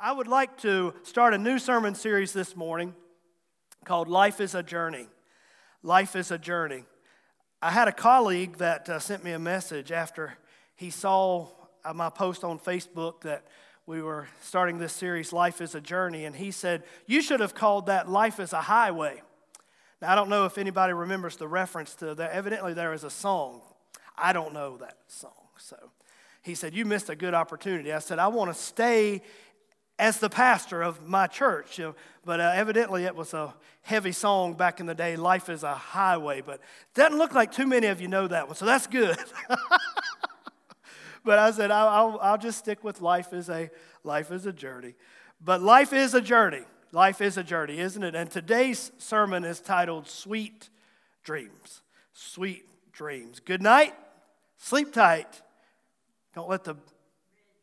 I would like to start a new sermon series this morning called Life is a Journey. Life is a Journey. I had a colleague that uh, sent me a message after he saw uh, my post on Facebook that we were starting this series, Life is a Journey, and he said, You should have called that Life is a Highway. Now, I don't know if anybody remembers the reference to that. Evidently, there is a song. I don't know that song. So he said, You missed a good opportunity. I said, I want to stay as the pastor of my church. You know, but uh, evidently, it was a heavy song back in the day, Life is a Highway. But it doesn't look like too many of you know that one, so that's good. but I said, I'll, I'll, I'll just stick with life is, a, life is a journey. But life is a journey. Life is a journey, isn't it? And today's sermon is titled Sweet Dreams. Sweet Dreams. Good night. Sleep tight. Don't let the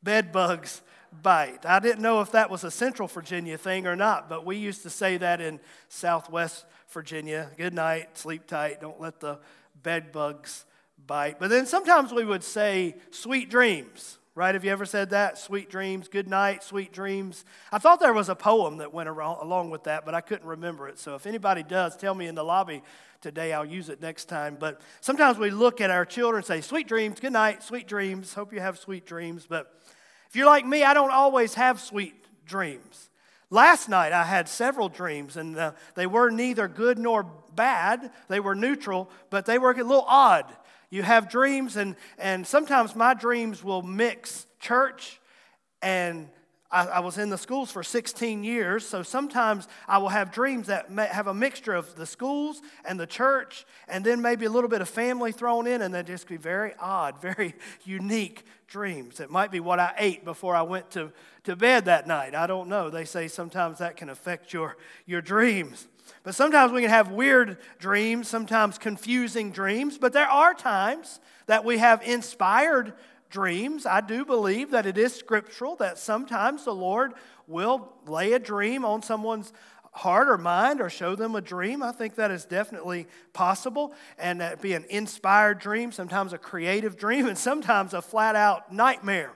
bed bugs bite. I didn't know if that was a Central Virginia thing or not, but we used to say that in Southwest Virginia. Good night, sleep tight, don't let the bed bugs bite. But then sometimes we would say sweet dreams, right? Have you ever said that? Sweet dreams, good night, sweet dreams. I thought there was a poem that went along with that, but I couldn't remember it. So if anybody does, tell me in the lobby today. I'll use it next time. But sometimes we look at our children and say, sweet dreams, good night, sweet dreams. Hope you have sweet dreams. But if you're like me, I don't always have sweet dreams. Last night I had several dreams, and uh, they were neither good nor bad. They were neutral, but they were a little odd. You have dreams, and, and sometimes my dreams will mix church and I, I, was in the schools for 16 years, so sometimes I will have dreams that have a mixture of the schools and the church, and then maybe a little bit of family thrown in, and they just be very odd, very unique dreams. It might be what I ate before I went to, to bed that night. I don't know. They say sometimes that can affect your, your dreams. But sometimes we can have weird dreams, sometimes confusing dreams, but there are times that we have inspired dreams. I do believe that it is scriptural that sometimes the Lord will lay a dream on someone's heart or mind or show them a dream. I think that is definitely possible. And that be an inspired dream, sometimes a creative dream, and sometimes a flat out nightmare.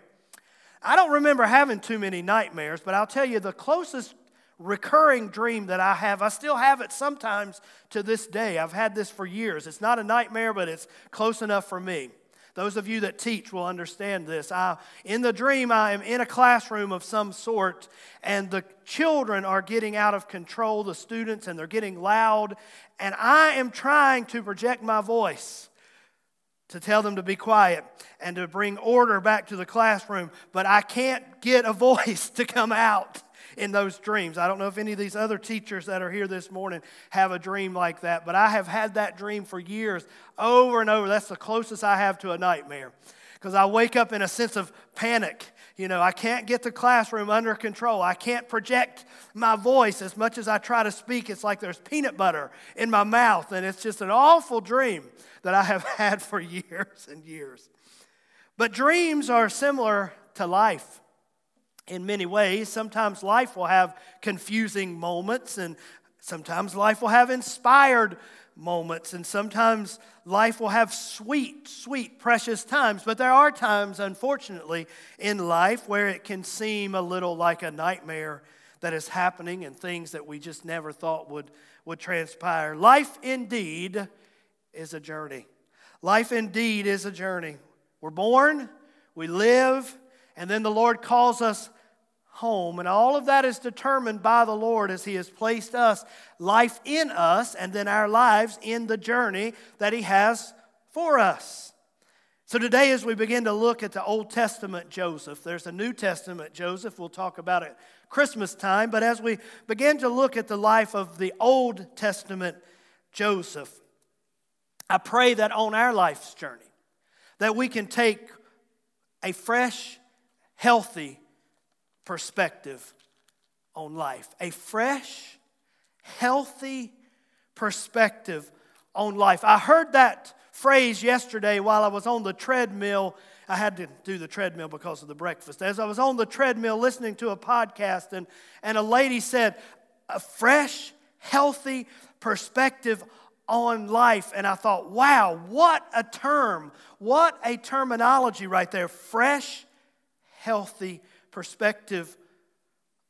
I don't remember having too many nightmares, but I'll tell you the closest recurring dream that I have, I still have it sometimes to this day. I've had this for years. It's not a nightmare, but it's close enough for me. Those of you that teach will understand this. I, in the dream, I am in a classroom of some sort, and the children are getting out of control, the students, and they're getting loud, and I am trying to project my voice to tell them to be quiet and to bring order back to the classroom, but I can't get a voice to come out in those dreams. I don't know if any of these other teachers that are here this morning have a dream like that, but I have had that dream for years, over and over. That's the closest I have to a nightmare because I wake up in a sense of panic. You know, I can't get the classroom under control. I can't project my voice as much as I try to speak. It's like there's peanut butter in my mouth, and it's just an awful dream that I have had for years and years. But dreams are similar to life in many ways. Sometimes life will have confusing moments, and sometimes life will have inspired moments, and sometimes life will have sweet, sweet, precious times. But there are times, unfortunately, in life where it can seem a little like a nightmare that is happening and things that we just never thought would, would transpire. Life indeed is a journey. Life indeed is a journey. We're born, we live, and then the Lord calls us home. And all of that is determined by the Lord as He has placed us, life in us, and then our lives in the journey that He has for us. So today, as we begin to look at the Old Testament Joseph, there's a New Testament Joseph. We'll talk about it Christmas time. But as we begin to look at the life of the Old Testament Joseph, I pray that on our life's journey, that we can take a fresh, healthy perspective on life. A fresh, healthy perspective on life. I heard that phrase yesterday while I was on the treadmill. I had to do the treadmill because of the breakfast. As I was on the treadmill listening to a podcast, and, and a lady said, A fresh, healthy perspective on life. And I thought, wow, what a term, what a terminology right there. Fresh, healthy perspective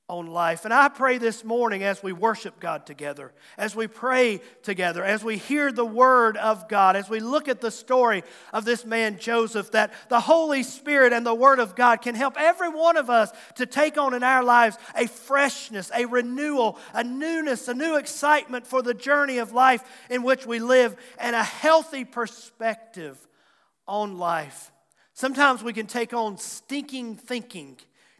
on life. And I pray this morning as we worship God together, as we pray together, as we hear the word of God, as we look at the story of this man Joseph, that the Holy Spirit and the word of God can help every one of us to take on in our lives a freshness, a renewal, a newness, a new excitement for the journey of life in which we live, and a healthy perspective on life. Sometimes we can take on stinking thinking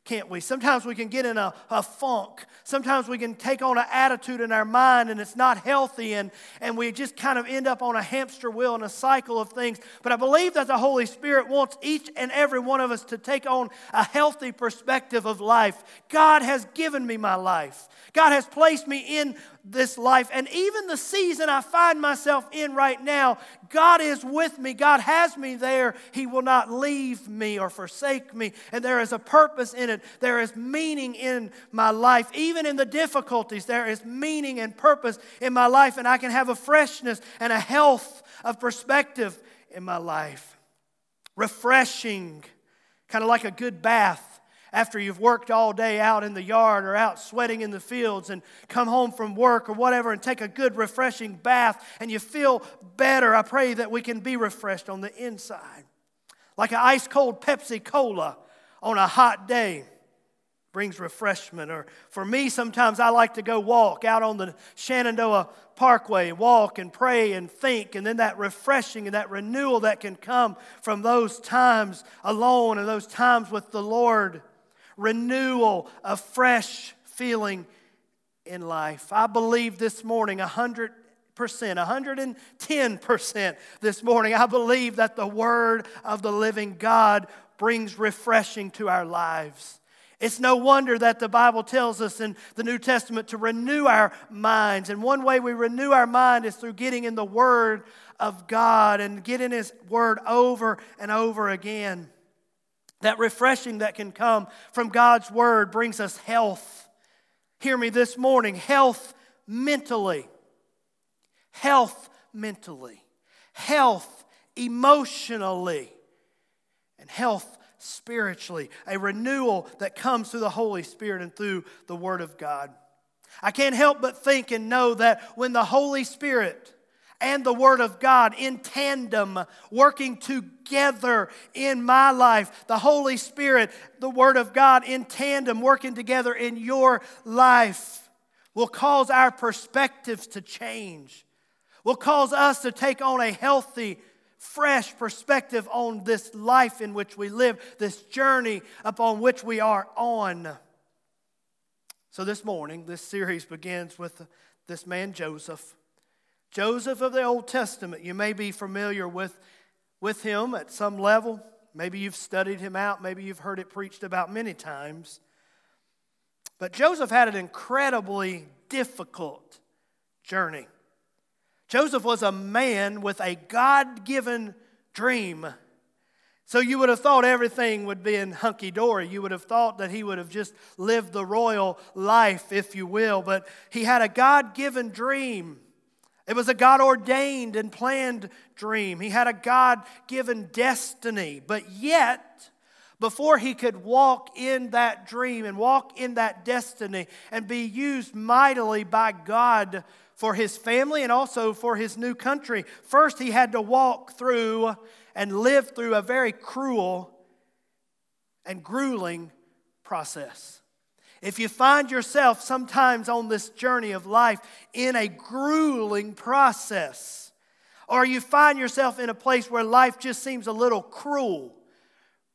can't we? Sometimes we can get in a, a funk. Sometimes we can take on an attitude in our mind and it's not healthy and, and we just kind of end up on a hamster wheel and a cycle of things. But I believe that the Holy Spirit wants each and every one of us to take on a healthy perspective of life. God has given me my life. God has placed me in this life. And even the season I find myself in right now, God is with me. God has me there. He will not leave me or forsake me. And there is a purpose in it. There is meaning in my life. Even in the difficulties, there is meaning and purpose in my life. And I can have a freshness and a health of perspective in my life. Refreshing, kind of like a good bath after you've worked all day out in the yard or out sweating in the fields and come home from work or whatever and take a good refreshing bath and you feel better, I pray that we can be refreshed on the inside. Like an ice cold Pepsi Cola on a hot day brings refreshment. Or for me, sometimes I like to go walk out on the Shenandoah Parkway, walk and pray and think, and then that refreshing and that renewal that can come from those times alone and those times with the Lord renewal, a fresh feeling in life. I believe this morning, 100 percent, 110% this morning. I believe that the Word of the living God brings refreshing to our lives. It's no wonder that the Bible tells us in the New Testament to renew our minds. And one way we renew our mind is through getting in the Word of God and getting His Word over and over again. That refreshing that can come from God's word brings us health. Hear me this morning health mentally, health mentally, health emotionally, and health spiritually. A renewal that comes through the Holy Spirit and through the Word of God. I can't help but think and know that when the Holy Spirit and the Word of God in tandem, working together in my life. The Holy Spirit, the Word of God in tandem, working together in your life, will cause our perspectives to change, will cause us to take on a healthy, fresh perspective on this life in which we live, this journey upon which we are on. So, this morning, this series begins with this man, Joseph. Joseph of the Old Testament, you may be familiar with, with him at some level. Maybe you've studied him out. Maybe you've heard it preached about many times. But Joseph had an incredibly difficult journey. Joseph was a man with a God given dream. So you would have thought everything would be in hunky dory. You would have thought that he would have just lived the royal life, if you will. But he had a God given dream. It was a God ordained and planned dream. He had a God given destiny. But yet, before he could walk in that dream and walk in that destiny and be used mightily by God for his family and also for his new country, first he had to walk through and live through a very cruel and grueling process. If you find yourself sometimes on this journey of life in a grueling process, or you find yourself in a place where life just seems a little cruel,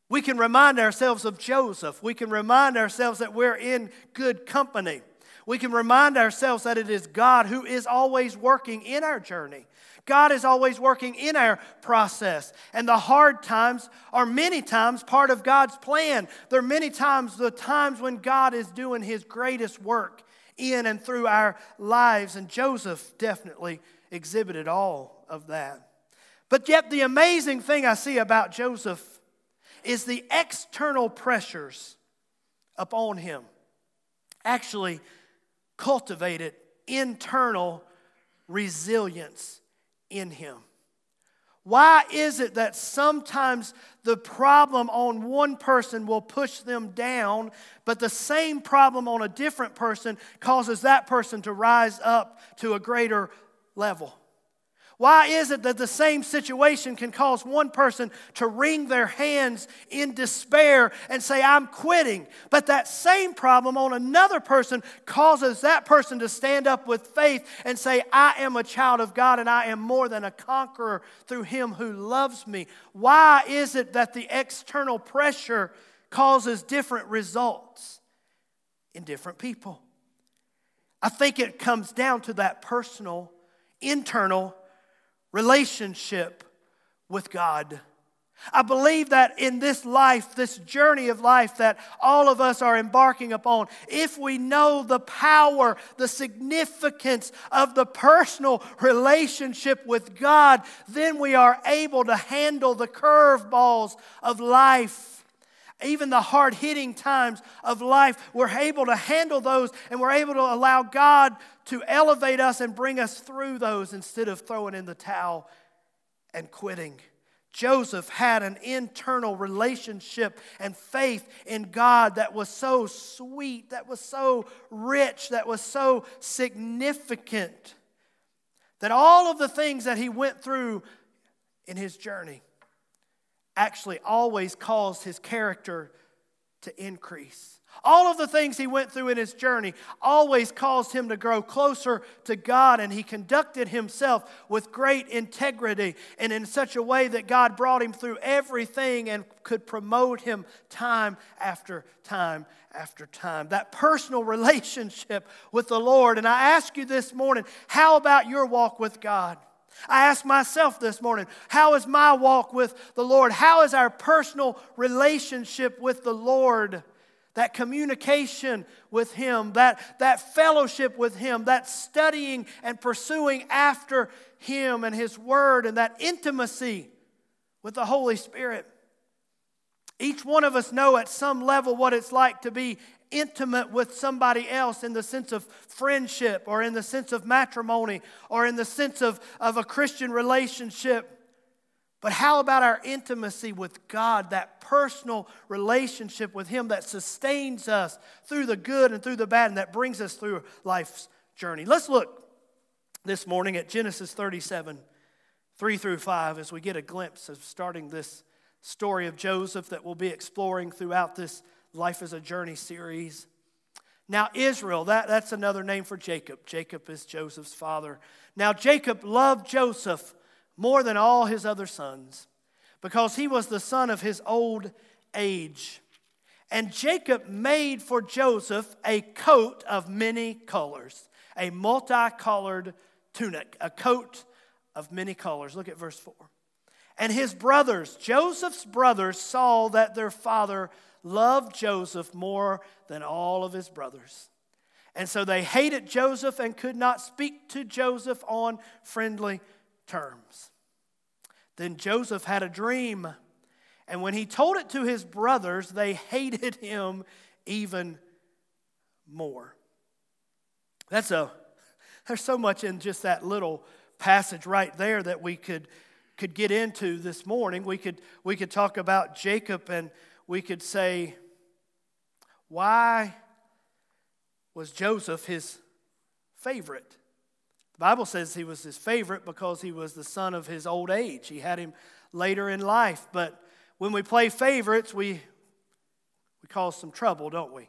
we can remind ourselves of Joseph. We can remind ourselves that we're in good company. We can remind ourselves that it is God who is always working in our journey. God is always working in our process. And the hard times are many times part of God's plan. There are many times the times when God is doing his greatest work in and through our lives. And Joseph definitely exhibited all of that. But yet, the amazing thing I see about Joseph is the external pressures upon him actually cultivated internal resilience in him. Why is it that sometimes the problem on one person will push them down, but the same problem on a different person causes that person to rise up to a greater level? Why is it that the same situation can cause one person to wring their hands in despair and say, I'm quitting, but that same problem on another person causes that person to stand up with faith and say, I am a child of God and I am more than a conqueror through Him who loves me? Why is it that the external pressure causes different results in different people? I think it comes down to that personal, internal, relationship with God. I believe that in this life, this journey of life that all of us are embarking upon, if we know the power, the significance of the personal relationship with God, then we are able to handle the curveballs of life even the hard hitting times of life, we're able to handle those and we're able to allow God to elevate us and bring us through those instead of throwing in the towel and quitting. Joseph had an internal relationship and faith in God that was so sweet, that was so rich, that was so significant, that all of the things that he went through in his journey actually always caused his character to increase. All of the things he went through in his journey always caused him to grow closer to God, and he conducted himself with great integrity and in such a way that God brought him through everything and could promote him time after time after time. That personal relationship with the Lord. And I ask you this morning how about your walk with God? I ask myself this morning, how is my walk with the Lord? How is our personal relationship with the Lord? That communication with Him, that, that fellowship with Him, that studying and pursuing after Him and His Word, and that intimacy with the Holy Spirit. Each one of us know at some level what it's like to be intimate with somebody else in the sense of friendship or in the sense of matrimony or in the sense of, of a Christian relationship. But how about our intimacy with God, that personal relationship with Him that sustains us through the good and through the bad and that brings us through life's journey? Let's look this morning at Genesis 37, 3 through 5, as we get a glimpse of starting this story of Joseph that we'll be exploring throughout this Life is a Journey series. Now, Israel, that, that's another name for Jacob. Jacob is Joseph's father. Now, Jacob loved Joseph more than all his other sons because he was the son of his old age. And Jacob made for Joseph a coat of many colors, a multicolored tunic, a coat of many colors. Look at verse 4. And his brothers, Joseph's brothers, saw that their father loved Joseph more than all of his brothers. And so they hated Joseph and could not speak to Joseph on friendly terms. Then Joseph had a dream, and when he told it to his brothers, they hated him even more. That's a there's so much in just that little passage right there that we could could get into this morning. We could we could talk about Jacob and we could say, why was Joseph his favorite? The Bible says he was his favorite because he was the son of his old age. He had him later in life. But when we play favorites, we, we cause some trouble, don't we?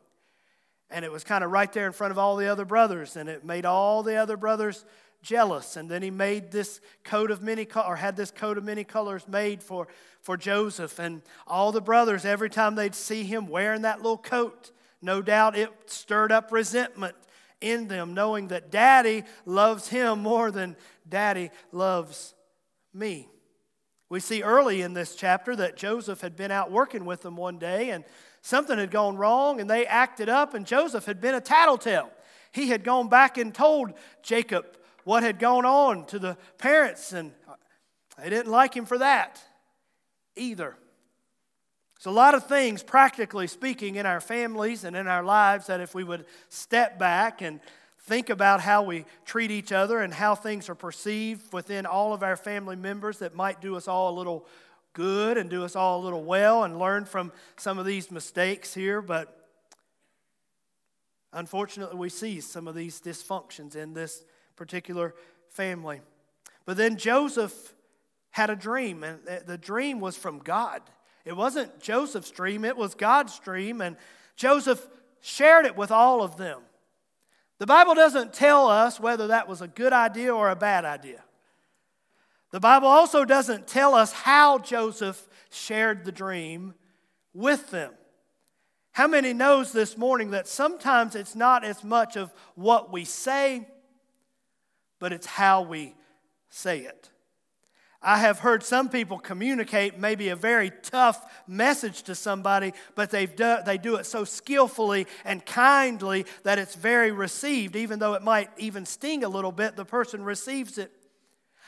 And it was kind of right there in front of all the other brothers, and it made all the other brothers jealous. And then he made this coat of many, colors, or had this coat of many colors made for, for Joseph. And all the brothers, every time they'd see him wearing that little coat, no doubt it stirred up resentment in them, knowing that daddy loves him more than daddy loves me. We see early in this chapter that Joseph had been out working with them one day and something had gone wrong and they acted up, and Joseph had been a tattletale. He had gone back and told Jacob what had gone on to the parents, and they didn't like him for that either. There's a lot of things, practically speaking, in our families and in our lives that if we would step back and think about how we treat each other and how things are perceived within all of our family members that might do us all a little good and do us all a little well and learn from some of these mistakes here. But unfortunately, we see some of these dysfunctions in this particular family. But then Joseph had a dream, and the dream was from God. It wasn't Joseph's dream, it was God's dream, and Joseph shared it with all of them. The Bible doesn't tell us whether that was a good idea or a bad idea. The Bible also doesn't tell us how Joseph shared the dream with them. How many knows this morning that sometimes it's not as much of what we say, but it's how we say it. I have heard some people communicate maybe a very tough message to somebody, but they've do, they do it so skillfully and kindly that it's very received. Even though it might even sting a little bit, the person receives it.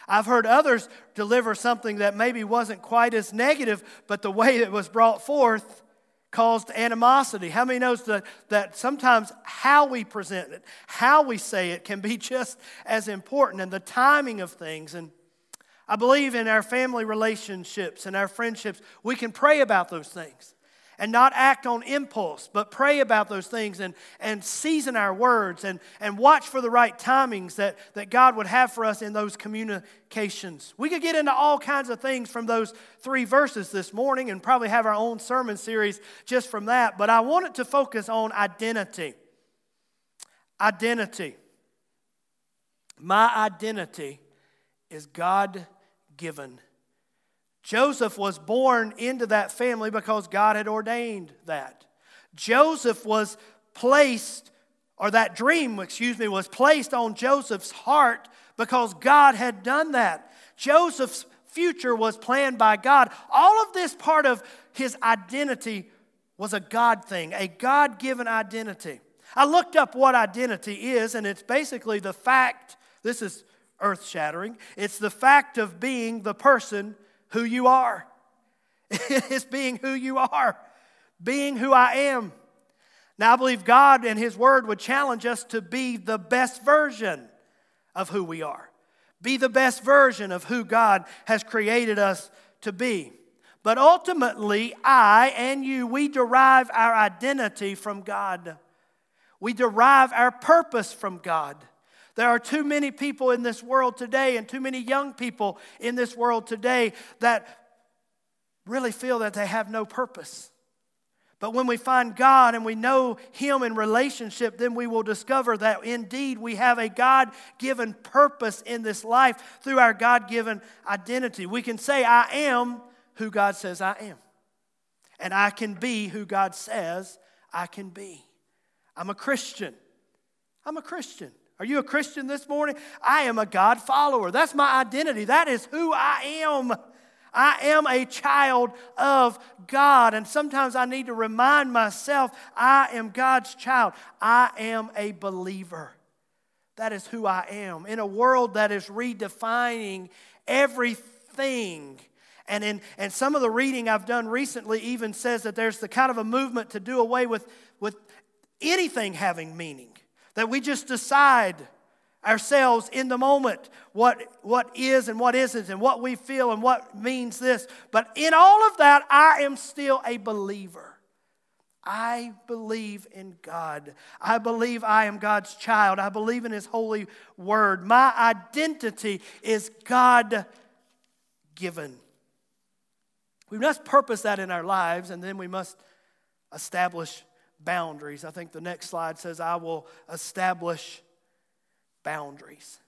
I've heard others deliver something that maybe wasn't quite as negative, but the way it was brought forth caused animosity. How many knows that, that sometimes how we present it, how we say it can be just as important and the timing of things and I believe in our family relationships and our friendships, we can pray about those things and not act on impulse, but pray about those things and, and season our words and, and watch for the right timings that, that God would have for us in those communications. We could get into all kinds of things from those three verses this morning and probably have our own sermon series just from that, but I wanted to focus on identity. Identity. My identity is God given. Joseph was born into that family because God had ordained that. Joseph was placed, or that dream, excuse me, was placed on Joseph's heart because God had done that. Joseph's future was planned by God. All of this part of his identity was a God thing, a God given identity. I looked up what identity is, and it's basically the fact, this is earth shattering. It's the fact of being the person who you are. It's being who you are, being who I am. Now, I believe God and His Word would challenge us to be the best version of who we are, be the best version of who God has created us to be. But ultimately, I and you, we derive our identity from God. We derive our purpose from God. There are too many people in this world today and too many young people in this world today that really feel that they have no purpose. But when we find God and we know Him in relationship, then we will discover that indeed we have a God given purpose in this life through our God given identity. We can say, I am who God says I am. And I can be who God says I can be. I'm a Christian. I'm a Christian. Are you a Christian this morning? I am a God follower. That's my identity. That is who I am. I am a child of God. And sometimes I need to remind myself I am God's child. I am a believer. That is who I am. In a world that is redefining everything. And, in, and some of the reading I've done recently even says that there's the kind of a movement to do away with, with anything having meaning that we just decide ourselves in the moment what, what is and what isn't, and what we feel and what means this. But in all of that, I am still a believer. I believe in God. I believe I am God's child. I believe in His holy word. My identity is God given. We must purpose that in our lives, and then we must establish boundaries. I think the next slide says, I will establish boundaries.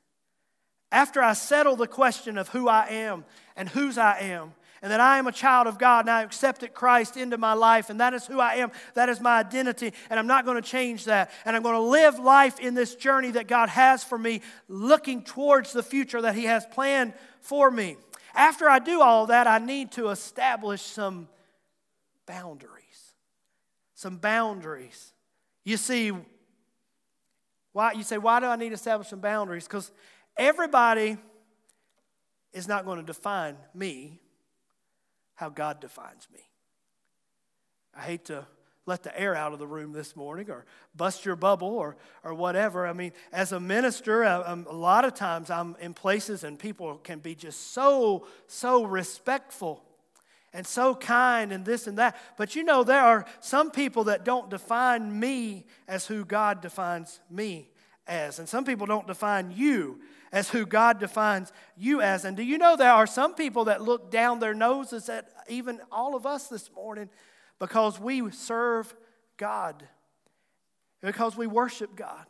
After I settle the question of who I am and whose I am, and that I am a child of God and I accepted Christ into my life, and that is who I am, that is my identity, and I'm not going to change that. And I'm going to live life in this journey that God has for me, looking towards the future that He has planned for me. After I do all that, I need to establish some boundaries some boundaries. You see, why you say, why do I need to establish some boundaries? Because everybody is not going to define me how God defines me. I hate to let the air out of the room this morning or bust your bubble or, or whatever. I mean, as a minister, uh, um, a lot of times I'm in places and people can be just so, so respectful and so kind and this and that. But you know, there are some people that don't define me as who God defines me as. And some people don't define you as who God defines you as. And do you know there are some people that look down their noses at even all of us this morning because we serve God, because we worship God,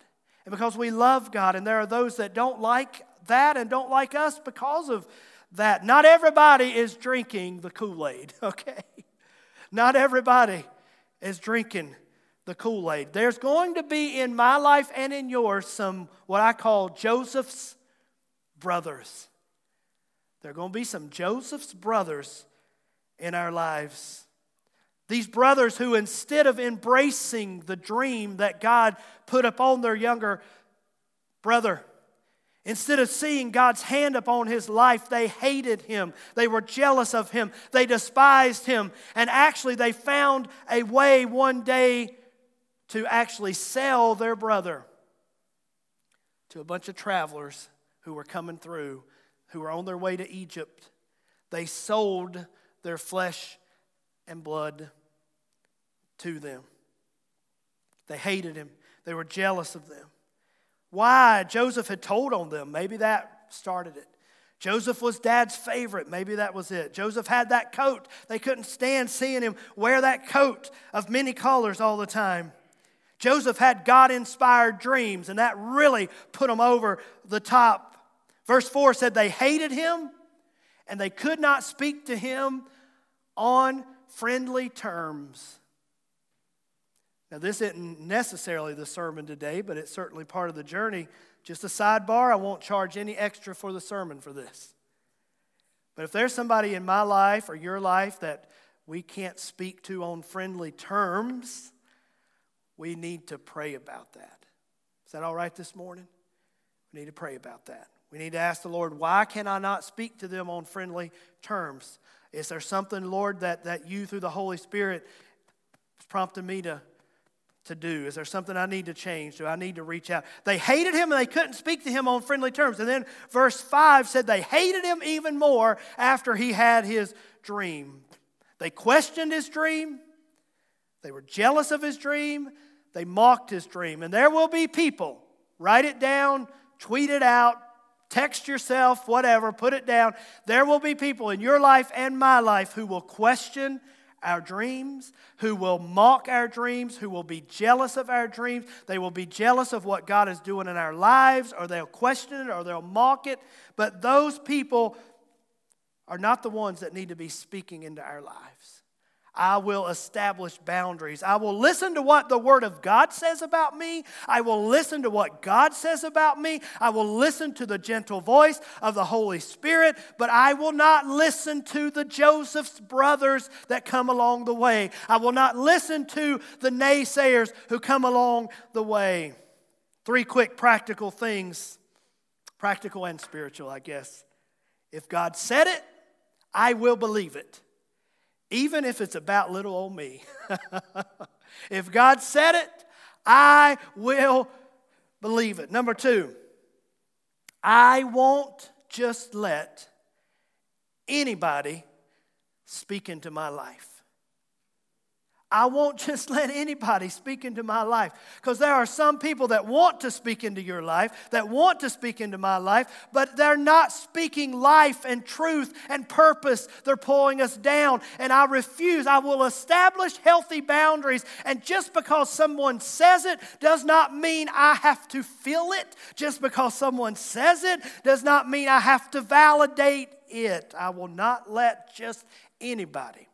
and because we love God. And there are those that don't like that and don't like us because of that. Not everybody is drinking the Kool Aid, okay? Not everybody is drinking the Kool Aid. There's going to be in my life and in yours some what I call Joseph's brothers. There are going to be some Joseph's brothers in our lives. These brothers who, instead of embracing the dream that God put upon their younger brother, Instead of seeing God's hand upon his life, they hated him. They were jealous of him. They despised him. And actually, they found a way one day to actually sell their brother to a bunch of travelers who were coming through, who were on their way to Egypt. They sold their flesh and blood to them. They hated him, they were jealous of them. Why? Joseph had told on them. Maybe that started it. Joseph was dad's favorite. Maybe that was it. Joseph had that coat. They couldn't stand seeing him wear that coat of many colors all the time. Joseph had God inspired dreams, and that really put him over the top. Verse 4 said they hated him and they could not speak to him on friendly terms. Now, this isn't necessarily the sermon today, but it's certainly part of the journey. Just a sidebar, I won't charge any extra for the sermon for this. But if there's somebody in my life or your life that we can't speak to on friendly terms, we need to pray about that. Is that all right this morning? We need to pray about that. We need to ask the Lord, why can I not speak to them on friendly terms? Is there something, Lord, that, that you through the Holy Spirit is prompting me to to do? Is there something I need to change? Do I need to reach out? They hated him and they couldn't speak to him on friendly terms. And then verse 5 said they hated him even more after he had his dream. They questioned his dream, they were jealous of his dream, they mocked his dream. And there will be people, write it down, tweet it out, text yourself, whatever, put it down. There will be people in your life and my life who will question our dreams, who will mock our dreams, who will be jealous of our dreams. They will be jealous of what God is doing in our lives, or they'll question it, or they'll mock it. But those people are not the ones that need to be speaking into our lives. I will establish boundaries. I will listen to what the Word of God says about me. I will listen to what God says about me. I will listen to the gentle voice of the Holy Spirit, but I will not listen to the Joseph's brothers that come along the way. I will not listen to the naysayers who come along the way. Three quick practical things practical and spiritual, I guess. If God said it, I will believe it even if it's about little old me. if God said it, I will believe it. Number two, I won't just let anybody speak into my life. I won't just let anybody speak into my life because there are some people that want to speak into your life, that want to speak into my life, but they're not speaking life and truth and purpose. They're pulling us down, and I refuse. I will establish healthy boundaries, and just because someone says it does not mean I have to feel it. Just because someone says it does not mean I have to validate it. I will not let just anybody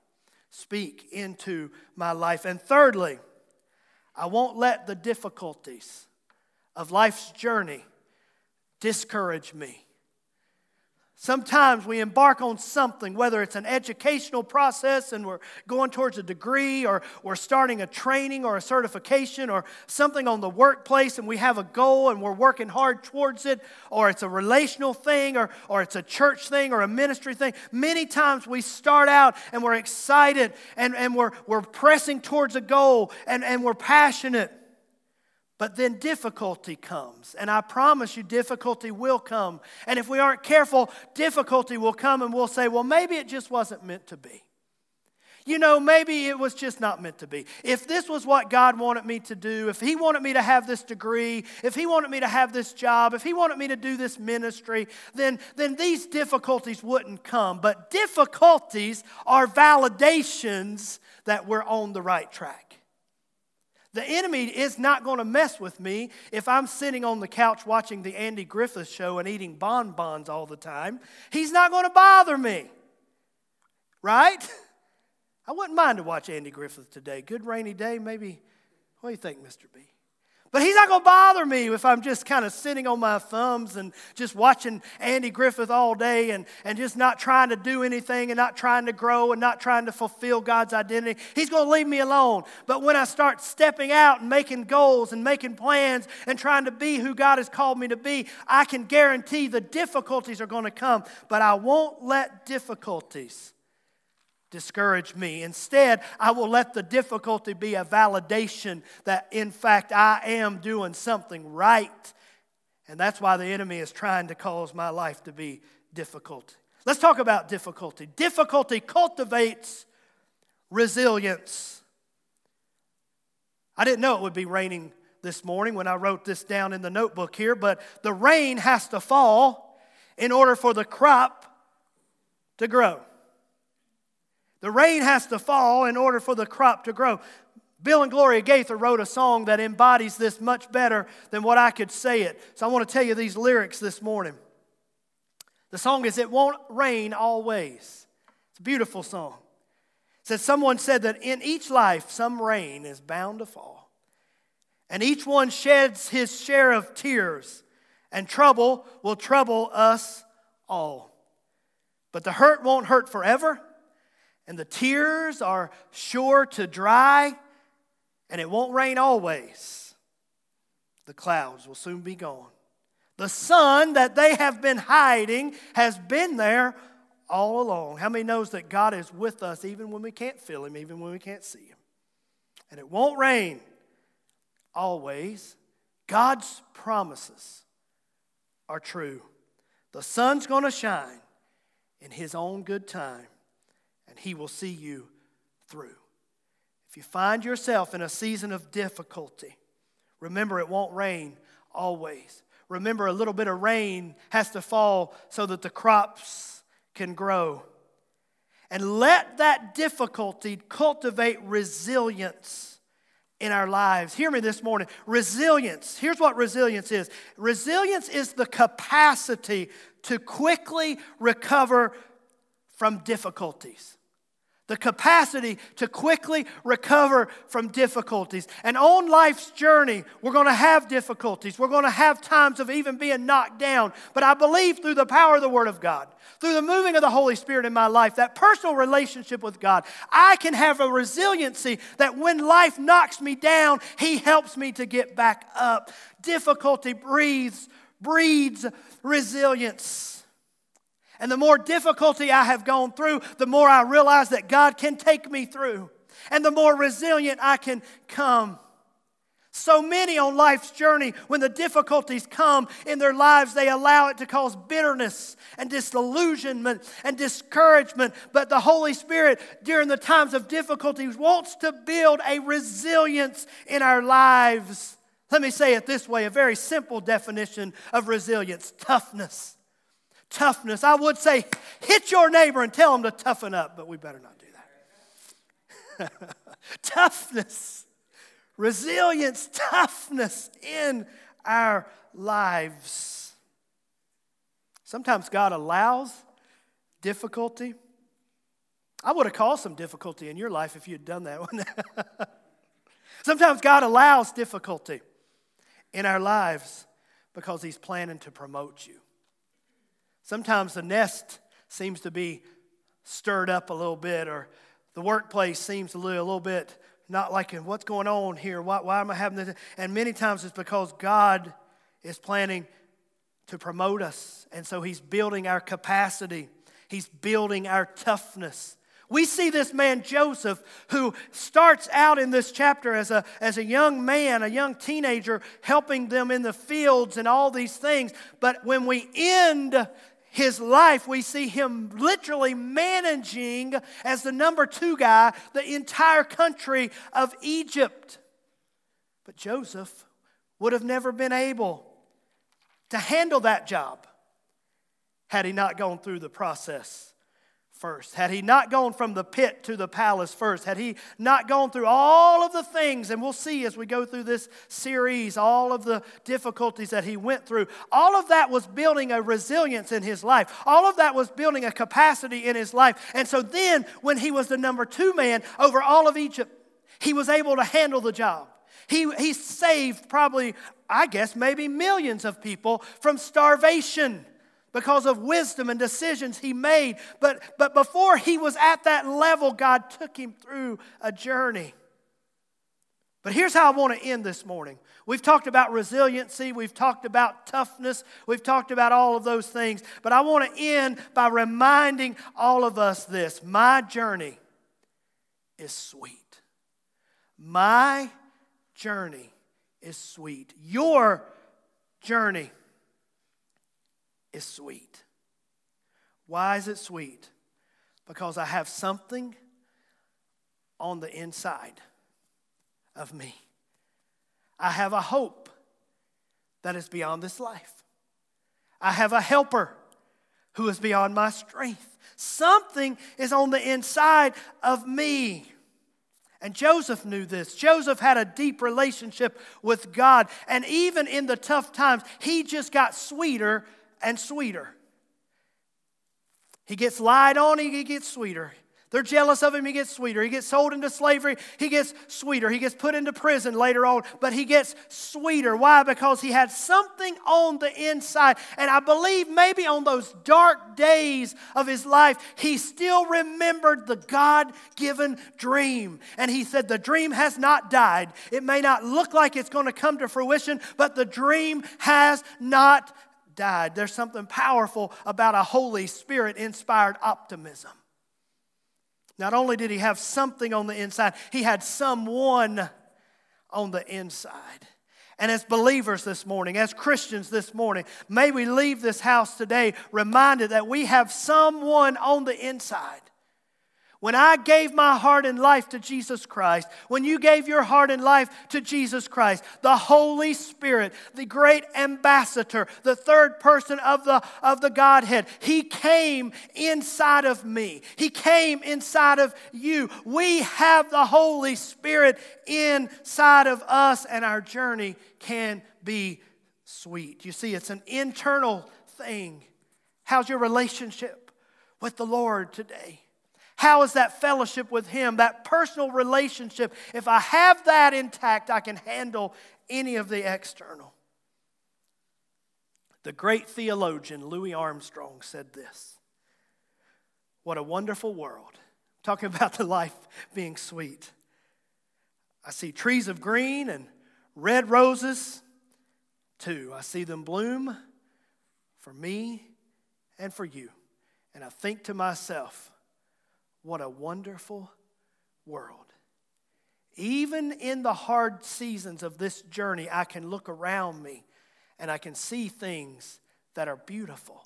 speak into my life. And thirdly, I won't let the difficulties of life's journey discourage me. Sometimes we embark on something, whether it's an educational process and we're going towards a degree, or we're starting a training or a certification, or something on the workplace and we have a goal and we're working hard towards it, or it's a relational thing, or, or it's a church thing, or a ministry thing. Many times we start out and we're excited and, and we're, we're pressing towards a goal and, and we're passionate. But then difficulty comes. And I promise you, difficulty will come. And if we aren't careful, difficulty will come and we'll say, well, maybe it just wasn't meant to be. You know, maybe it was just not meant to be. If this was what God wanted me to do, if He wanted me to have this degree, if He wanted me to have this job, if He wanted me to do this ministry, then, then these difficulties wouldn't come. But difficulties are validations that we're on the right track. The enemy is not going to mess with me if I'm sitting on the couch watching the Andy Griffith show and eating bonbons all the time. He's not going to bother me. Right? I wouldn't mind to watch Andy Griffith today. Good rainy day, maybe. What do you think, Mr. B? But he's not going to bother me if I'm just kind of sitting on my thumbs and just watching Andy Griffith all day and, and just not trying to do anything and not trying to grow and not trying to fulfill God's identity. He's going to leave me alone. But when I start stepping out and making goals and making plans and trying to be who God has called me to be, I can guarantee the difficulties are going to come. But I won't let difficulties discourage me. Instead, I will let the difficulty be a validation that, in fact, I am doing something right. And that's why the enemy is trying to cause my life to be difficult. Let's talk about difficulty. Difficulty cultivates resilience. I didn't know it would be raining this morning when I wrote this down in the notebook here, but the rain has to fall in order for the crop to grow. The rain has to fall in order for the crop to grow. Bill and Gloria Gaither wrote a song that embodies this much better than what I could say it. So I want to tell you these lyrics this morning. The song is It Won't Rain Always. It's a beautiful song. It says, Someone said that in each life, some rain is bound to fall. And each one sheds his share of tears, and trouble will trouble us all. But the hurt won't hurt forever and the tears are sure to dry, and it won't rain always. The clouds will soon be gone. The sun that they have been hiding has been there all along. How many knows that God is with us even when we can't feel him, even when we can't see him? And it won't rain always. God's promises are true. The sun's going to shine in his own good time and He will see you through. If you find yourself in a season of difficulty, remember it won't rain always. Remember, a little bit of rain has to fall so that the crops can grow. And let that difficulty cultivate resilience in our lives. Hear me this morning. Resilience. Here's what resilience is resilience is the capacity to quickly recover from difficulties the capacity to quickly recover from difficulties. And on life's journey, we're going to have difficulties. We're going to have times of even being knocked down. But I believe through the power of the Word of God, through the moving of the Holy Spirit in my life, that personal relationship with God, I can have a resiliency that when life knocks me down, He helps me to get back up. Difficulty breathes, breeds resilience. And the more difficulty I have gone through, the more I realize that God can take me through. And the more resilient I can come. So many on life's journey, when the difficulties come in their lives, they allow it to cause bitterness and disillusionment and discouragement. But the Holy Spirit, during the times of difficulties, wants to build a resilience in our lives. Let me say it this way a very simple definition of resilience toughness toughness. I would say hit your neighbor and tell him to toughen up, but we better not do that. toughness, resilience, toughness in our lives. Sometimes God allows difficulty. I would have caused some difficulty in your life if you'd done that one. Sometimes God allows difficulty in our lives because He's planning to promote you. Sometimes the nest seems to be stirred up a little bit, or the workplace seems a little, a little bit not like what's going on here? Why, why am I having this? And many times it's because God is planning to promote us. And so He's building our capacity, He's building our toughness. We see this man Joseph who starts out in this chapter as a, as a young man, a young teenager, helping them in the fields and all these things. But when we end his life, we see him literally managing, as the number two guy, the entire country of Egypt. But Joseph would have never been able to handle that job had he not gone through the process first, had he not gone from the pit to the palace first, had he not gone through all of the things, and we'll see as we go through this series, all of the difficulties that he went through, all of that was building a resilience in his life. All of that was building a capacity in his life. And so then, when he was the number two man over all of Egypt, he was able to handle the job. He, he saved probably, I guess, maybe millions of people from starvation because of wisdom and decisions he made. But, but before he was at that level, God took him through a journey. But here's how I want to end this morning. We've talked about resiliency, we've talked about toughness, we've talked about all of those things. But I want to end by reminding all of us this my journey is sweet. My journey is sweet. Your journey is sweet. Why is it sweet? Because I have something on the inside of me. I have a hope that is beyond this life. I have a helper who is beyond my strength. Something is on the inside of me. And Joseph knew this. Joseph had a deep relationship with God. And even in the tough times, he just got sweeter and sweeter. He gets lied on, he gets sweeter. They're jealous of him, he gets sweeter. He gets sold into slavery, he gets sweeter. He gets put into prison later on, but he gets sweeter. Why? Because he had something on the inside. And I believe maybe on those dark days of his life, he still remembered the God given dream. And he said, The dream has not died. It may not look like it's going to come to fruition, but the dream has not died. There's something powerful about a Holy Spirit inspired optimism. Not only did he have something on the inside, he had someone on the inside. And as believers this morning, as Christians this morning, may we leave this house today reminded that we have someone on the inside when I gave my heart and life to Jesus Christ, when you gave your heart and life to Jesus Christ, the Holy Spirit, the great ambassador, the third person of the, of the Godhead, He came inside of me. He came inside of you. We have the Holy Spirit inside of us, and our journey can be sweet. You see, it's an internal thing. How's your relationship with the Lord today? How is that fellowship with Him, that personal relationship? If I have that intact, I can handle any of the external. The great theologian Louis Armstrong said this What a wonderful world. Talking about the life being sweet. I see trees of green and red roses too. I see them bloom for me and for you. And I think to myself, what a wonderful world. Even in the hard seasons of this journey, I can look around me and I can see things that are beautiful.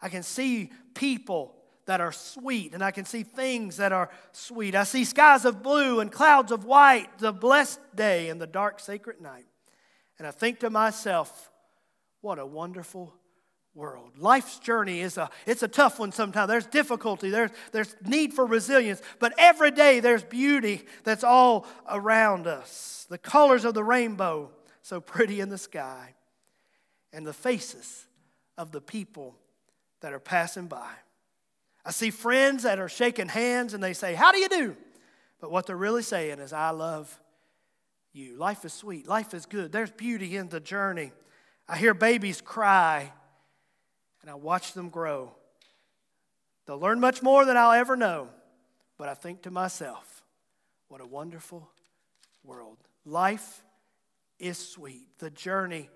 I can see people that are sweet, and I can see things that are sweet. I see skies of blue and clouds of white, the blessed day and the dark sacred night. And I think to myself, what a wonderful world. Life's journey is a it's a tough one sometimes. There's difficulty, there's there's need for resilience, but every day there's beauty that's all around us. The colors of the rainbow so pretty in the sky and the faces of the people that are passing by. I see friends that are shaking hands and they say, "How do you do?" But what they're really saying is, "I love you." Life is sweet. Life is good. There's beauty in the journey. I hear babies cry and I watch them grow. They'll learn much more than I'll ever know, but I think to myself, what a wonderful world. Life is sweet. The journey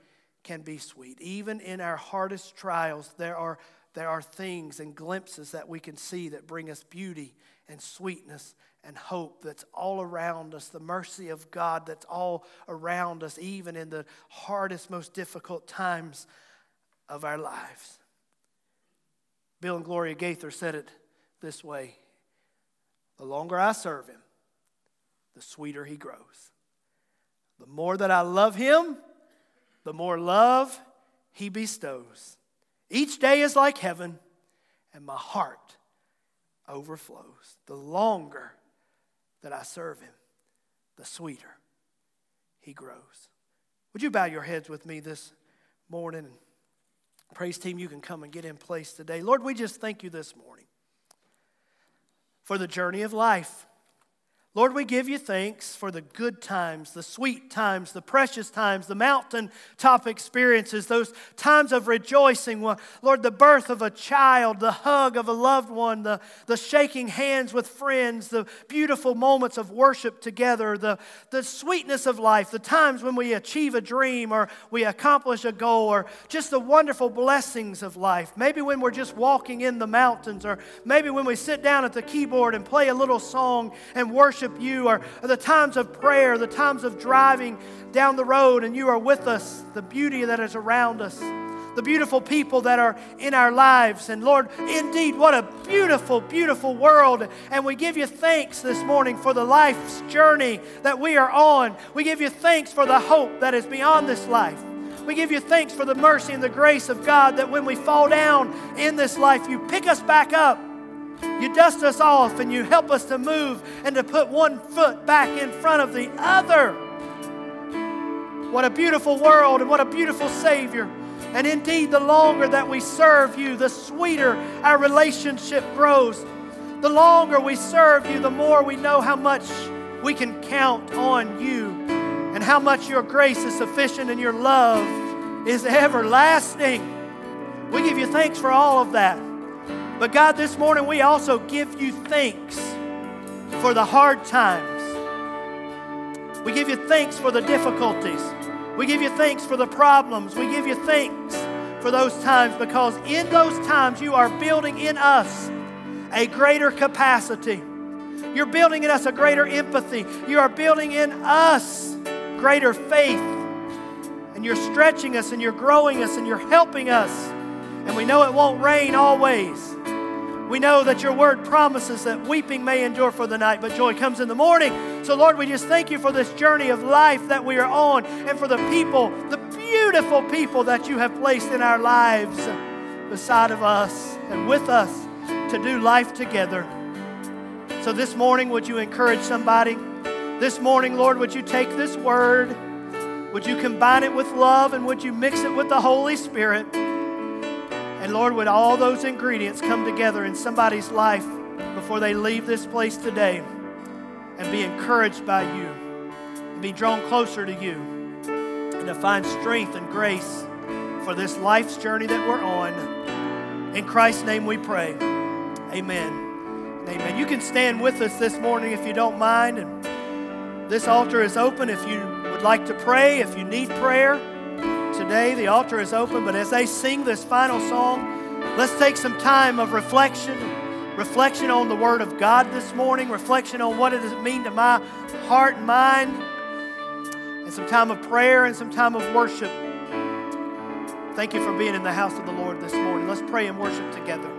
can be sweet. Even in our hardest trials, there are, there are things and glimpses that we can see that bring us beauty and sweetness and hope that's all around us, the mercy of God that's all around us, even in the hardest, most difficult times of our lives. Bill and Gloria Gaither said it this way The longer I serve Him, the sweeter He grows. The more that I love Him, the more love He bestows. Each day is like heaven, and my heart overflows. The longer that I serve Him, the sweeter He grows. Would you bow your heads with me this morning? Praise team, you can come and get in place today. Lord, we just thank you this morning for the journey of life. Lord, we give you thanks for the good times, the sweet times, the precious times, the mountaintop experiences, those times of rejoicing. Lord, the birth of a child, the hug of a loved one, the, the shaking hands with friends, the beautiful moments of worship together, the, the sweetness of life, the times when we achieve a dream or we accomplish a goal, or just the wonderful blessings of life. Maybe when we're just walking in the mountains, or maybe when we sit down at the keyboard and play a little song and worship worship you, or, the times of prayer, the times of driving down the road and you are with us, the beauty that is around us, the beautiful people that are in our lives. And Lord, indeed, what a beautiful, beautiful world. And we give you thanks this morning for the life's journey that we are on. We give you thanks for the hope that is beyond this life. We give you thanks for the mercy and the grace of God that when we fall down in this life, you pick us back up you dust us off and you help us to move and to put one foot back in front of the other. What a beautiful world and what a beautiful Savior. And indeed, the longer that we serve you, the sweeter our relationship grows. The longer we serve you, the more we know how much we can count on you and how much your grace is sufficient and your love is everlasting. We give you thanks for all of that. But God, this morning we also give you thanks for the hard times. We give you thanks for the difficulties. We give you thanks for the problems. We give you thanks for those times because in those times you are building in us a greater capacity. You're building in us a greater empathy. You are building in us greater faith. And you're stretching us and you're growing us and you're helping us. And we know it won't rain always. We know that your word promises that weeping may endure for the night, but joy comes in the morning. So, Lord, we just thank you for this journey of life that we are on and for the people, the beautiful people that you have placed in our lives beside of us and with us to do life together. So, this morning, would you encourage somebody? This morning, Lord, would you take this word? Would you combine it with love and would you mix it with the Holy Spirit? And Lord, would all those ingredients come together in somebody's life before they leave this place today and be encouraged by you and be drawn closer to you and to find strength and grace for this life's journey that we're on. In Christ's name we pray. Amen. Amen. You can stand with us this morning if you don't mind. And this altar is open if you would like to pray, if you need prayer today. The altar is open, but as they sing this final song, let's take some time of reflection. Reflection on the Word of God this morning, reflection on what does it mean to my heart and mind, and some time of prayer and some time of worship. Thank you for being in the house of the Lord this morning. Let's pray and worship together.